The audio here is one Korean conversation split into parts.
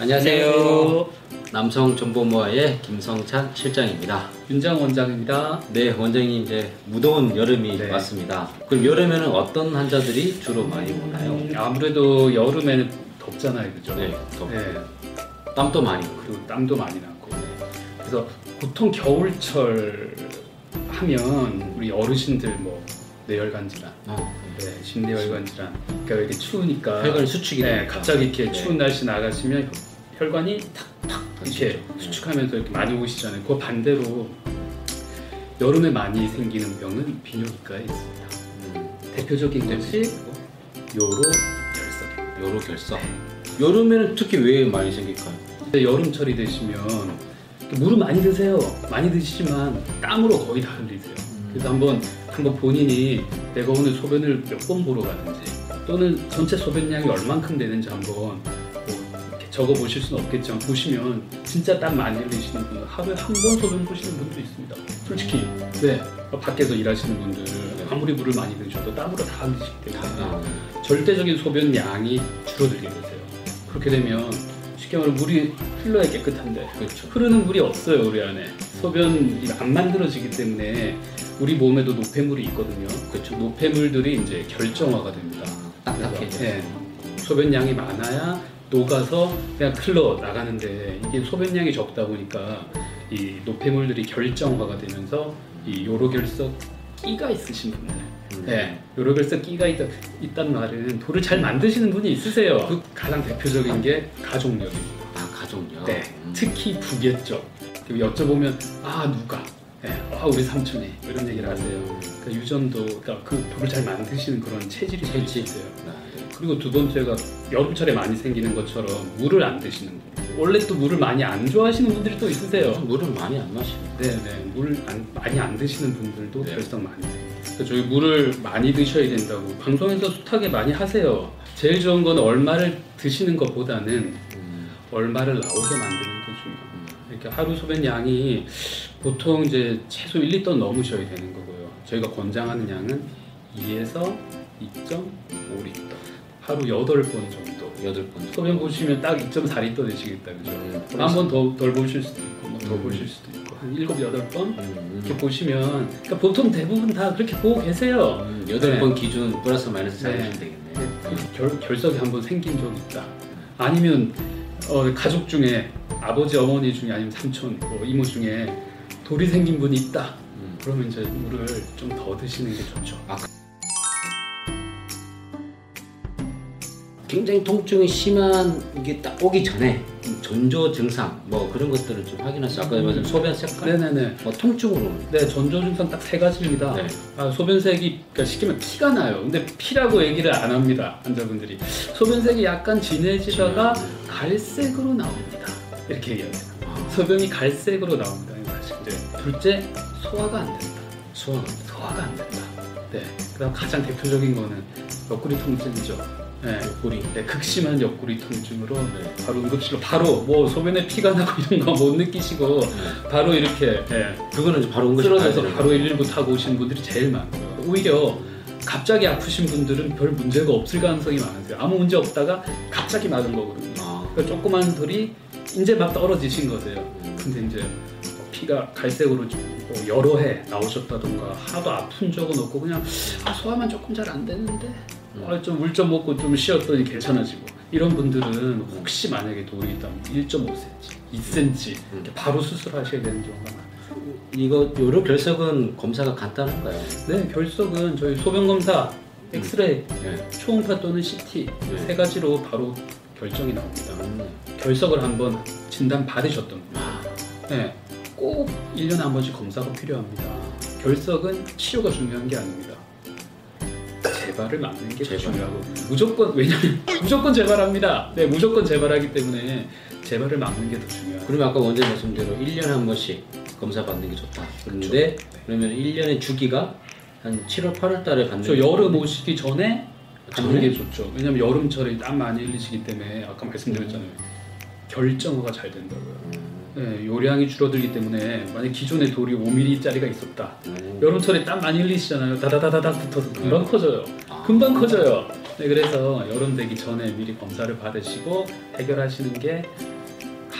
안녕하세요. 남성 정보모아의 김성찬 실장입니다. 윤장 원장입니다. 네, 원장님 이제 무더운 여름이 네. 왔습니다. 그럼 여름에는 어떤 환자들이 주로 많이 오나요? 음, 아무래도 여름에는 덥잖아요, 그죠? 네, 덥- 네, 땀도 많이. 그리고 땀도 많이 나고. 그래서 보통 겨울철 하면 우리 어르신들 뭐 뇌혈관 질환, 어, 네, 심뇌혈관 질환. 그러니까 이렇게 추우니까 혈관이 수축이 네. 갑자기 이렇게 네. 추운 날씨 나가시면 혈관이 탁탁 이렇게. 수축하면서 이렇게 많이 오시잖아요. 그 반대로 여름에 많이 생기는 병은 비뇨기과에 있습니다. 음, 대표적인 네. 것이 요로 결석. 요로 결석. 여름에는 특히 왜 많이 생길까요? 여름철이 되시면 물을 많이 드세요. 많이 드시지만 땀으로 거의 다 흘리세요. 그래서 한번 한번 본인이 내가 오늘 소변을 몇 번 보러 가는지 또는 전체 소변량이 얼만큼 되는지 한번 적어 보실 수는 없겠지만 보시면 진짜 땀 많이 흘리시는 분 하루에 한 번 소변 보시는 분도 있습니다. 솔직히 네 밖에서 일하시는 분들 아무리 물을 많이 드셔도 땀으로 다 흘리시기 때문에 아, 절대적인 소변 양이 줄어들게 되세요. 그렇게 되면 쉽게 말하면 물이 흘러야 깨끗한데 그렇죠. 흐르는 물이 없어요 우리 안에 소변이 안 만들어지기 때문에 우리 몸에도 노폐물이 있거든요. 그렇죠. 노폐물들이 이제 결정화가 됩니다. 딱딱해져. 네. 소변량이 많아야 녹아서 그냥 흘러 나가는데 이게 소변량이 적다 보니까 이 노폐물들이 결정화가 되면서 이 요로결석 끼가 있으신 분들 음. 네, 요로결석 끼가 있다, 있다는 말은 돌을 잘 만드시는 분이 있으세요. 그 가장 대표적인 게 가족력입니다. 아, 가족력. 네, 음. 특히 북의 쪽. 그리고 여쭤보면 아 누가? 네, 아 우리 삼촌이 이런 얘기를 하세요. 그러니까 유전도, 그러니까 그 돌을 잘 만드시는 그런 체질이 체질. 체질 있어요. 아, 네. 그리고 두 번째가 여름철에 많이 생기는 것처럼 물을 안 드시는 분. 원래 또 물을 많이 안 좋아하시는 분들이 또 있으세요. 물을 많이 안 마시네. 네네 물 안- 많이 안 드시는 분들도 네. 결석 많이 돼요. 그래서 저희 물을 많이 드셔야 된다고 방송에서 숱하게 많이 하세요. 제일 좋은 건 얼마를 드시는 것보다는 음, 얼마를 나오게 만드는 게 중요해요. 이렇게 하루 소변 양이 보통 이제 최소 1리터 넘으셔야 되는 거고요. 저희가 권장하는 양은 2에서 2.5리터. 하루 8번 정도. 여덟 번. 소변 보시면 딱 2.4리터 되시겠다. 그죠? 음, 한번 더 덜 보실 수도 있고, 뭐더 음. 보실 수도 있고. 한 7, 8번? 음, 이렇게 보시면 그러니까 보통 대부분 다 그렇게 보고 계세요. 음, 여덟 네. 번 기준 플러스 마이너스 잘 네. 보시면 되겠네요. 결, 결석이 한 번 생긴 적이 있다. 아니면 어, 가족 중에 아버지 어머니 중에 아니면 삼촌 뭐 이모 중에 돌이 생긴 분이 있다. 음. 그러면 이제 물을 좀 더 드시는 게 좋죠. 굉장히 통증이 심한 이게 딱 오기 전에 전조 증상 뭐 그런 것들을 좀 확인하세요. 아까 말씀 소변 색깔, 네네네. 뭐 통증으로. 네 전조 증상 딱 세 가지입니다. 네. 아, 소변색이 그러니까 말하면 피가 나요. 근데 피라고 얘기를 안 합니다 환자분들이. 소변색이 약간 진해지다가 갈색으로 나옵니다. 이렇게 얘기합니다. 아, 소변이 갈색으로 나옵니다. 사실. 네. 둘째 소화가 안 된다. 수화가. 소화가 안 된다. 네. 그다음 가장 대표적인 거는 옆구리 통증이죠. 네. 옆구리. 네, 극심한 옆구리 통증으로 네. 바로 응급실로 바로 뭐 소변에 피가 나고 이런 거 못 느끼시고 네. 바로 이렇게 네, 그거는 이제 바로 응급실 가야 쓰러져서 되는 바로 거예요. 119 타고 오시는 분들이 제일 많고요. 오히려 갑자기 아프신 분들은 별 문제가 없을 가능성이 많으세요. 아무 문제 없다가 갑자기 맞은 거거든요. 아, 그러니까 조그만 돌이 이제 막 떨어지신 거세요. 근데 이제 피가 갈색으로 좀 뭐 여러 해 나오셨다던가 하도 아픈 적은 없고 그냥 아, 소화만 조금 잘 안 되는데 아, 좀물 좀 먹고 좀 쉬었더니 괜찮아지고 이런 분들은 혹시 만약에 돌이 있다면 1.5cm, 2cm 이렇게 바로 수술하셔야 되는 경우가 많아요. 이거 요로 결석은 검사가 간단한가요? 네, 결석은 저희 소변 검사, 엑스레이, 네. 초음파 또는 CT 네. 세 가지로 바로 결정이 나옵니다. 음. 결석을 한번 진단 받으셨던 분. 아, 네, 꼭 1년에 한 번씩 검사가 필요합니다. 결석은 치료가 중요한 게 아닙니다. 재발을 막는 게더 재발. 중요하거든요. 무조건 왜냐면 무조건 재발합니다. 네, 무조건 재발하기 때문에 재발을 막는 게 더 중요해요. 그러면 아까 원장님 말씀대로 1년에 한 번씩 검사 받는 게 좋다. 그런데 그러면 1년의 주기가 한 7월, 8월 달에 받는 저게 여름 오시기 전에 받는 전에? 게 좋죠. 왜냐면 여름철에 땀 많이 흘리시기 때문에 아까 말씀드렸잖아요. 결정화가 잘 된다고요. 음. 네, 요량이 줄어들기 때문에 만약 기존에 돌이 5mm짜리가 있었다. 음. 여름철에 땀 많이 흘리시잖아요. 다다다다닥 붙어서 금방 네. 커져요. 아. 금방 커져요. 네, 그래서 여름 되기 전에 미리 검사를 받으시고 해결하시는 게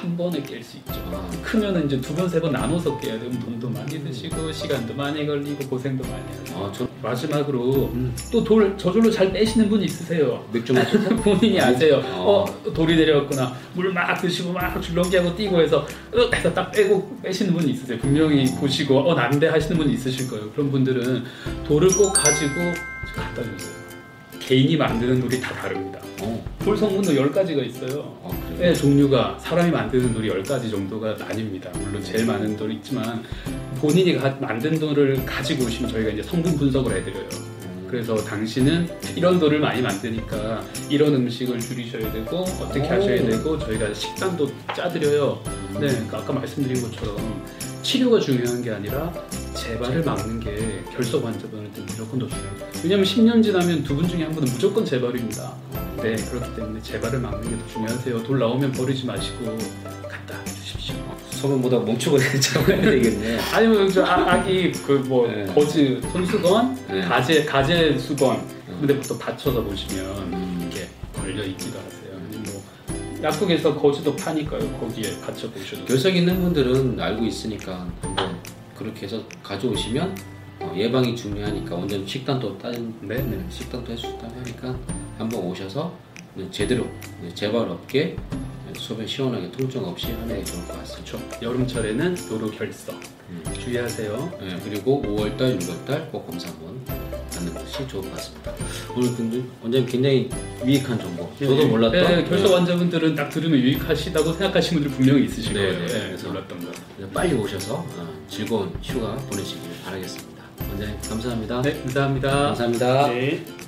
한 번에 깰 수 있죠. 아, 크면은 이제 두 번 세 번 나눠서 깨야 되면 돈도 많이 드시고 시간도 많이 걸리고 고생도 많이 하죠. 아, 저 마지막으로 음, 또돌 저절로 잘 빼시는 분 있으세요? 맥주 마셔서 본인이 아세요. 어. 어, 돌이 내려왔구나. 물 막 드시고 막 줄넘기하고 뛰고 해서 으 해서 딱 빼고 빼시는 분이 있으세요. 분명히 보시고 어 난데 하시는 분이 있으실 거예요. 그런 분들은 돌을 꼭 가지고 갖다 주세요. 개인이 만드는 돌이 다 다릅니다. 어, 돌 성분도 10가지가 있어요. 어, 그래요? 네, 종류가 사람이 만드는 돌이 10가지 정도가 나뉩니다. 물론 제일 많은 돌이 있지만 본인이 가- 만든 돌을 가지고 오시면 저희가 이제 성분 분석을 해드려요. 음, 그래서 당신은 이런 돌을 많이 만드니까 이런 음식을 줄이셔야 되고 어떻게 오. 하셔야 되고 저희가 식단도 짜드려요. 네, 아까 말씀드린 것처럼 치료가 중요한 게 아니라 재발을 막는 게 결석 환자분한테 무조건 더 중요해요. 왜냐하면 10년 지나면 두 분 중에 한 분은 무조건 재발입니다. 네, 그렇기 때문에 재발을 막는 게 더 중요하세요. 돌 나오면 버리지 마시고 갖다 주십시오. 소변보다 멈추고 잡아야 되겠네. 아니면 저 아, 아기 그뭐 네. 거즈 손수건, 네. 가재 가재 수건 음. 근데 또 받쳐서 보시면 음, 이렇게 걸려 있기도 하세요. 뭐 약국에서 거즈도 파니까요. 거기에 받쳐 보셔도. 결석 있는 분들은 알고 있으니까 그렇게 해서 가져오시면 어, 예방이 중요하니까 완전 식단도 따진 네, 네. 식단도 할 수 있다고 하니까 한번 오셔서 네, 제대로 네, 재발 없게 네, 소변 시원하게 통증 없이 하는 게 좋을 것 같습니다. 그렇죠. 여름철에는 요로 결석 음. 주의하세요. 네, 그리고 5월달, 6월달 꼭 검사 한번 받는 것이 좋을 것 같습니다. 오늘 근데 원장님 굉장히 유익한 정보, 저도 네, 몰랐던 네, 결석 환자분들은 딱 들으면 유익하시다고 생각하시는 분들 분명히 있으실 네, 거예요. 네. 네, 그래서 몰랐던 거. 네, 빨리 오셔서 어, 즐거운 휴가 보내시길 바라겠습니다. 원장님 감사합니다. 네, 감사합니다. 감사합니다. 네.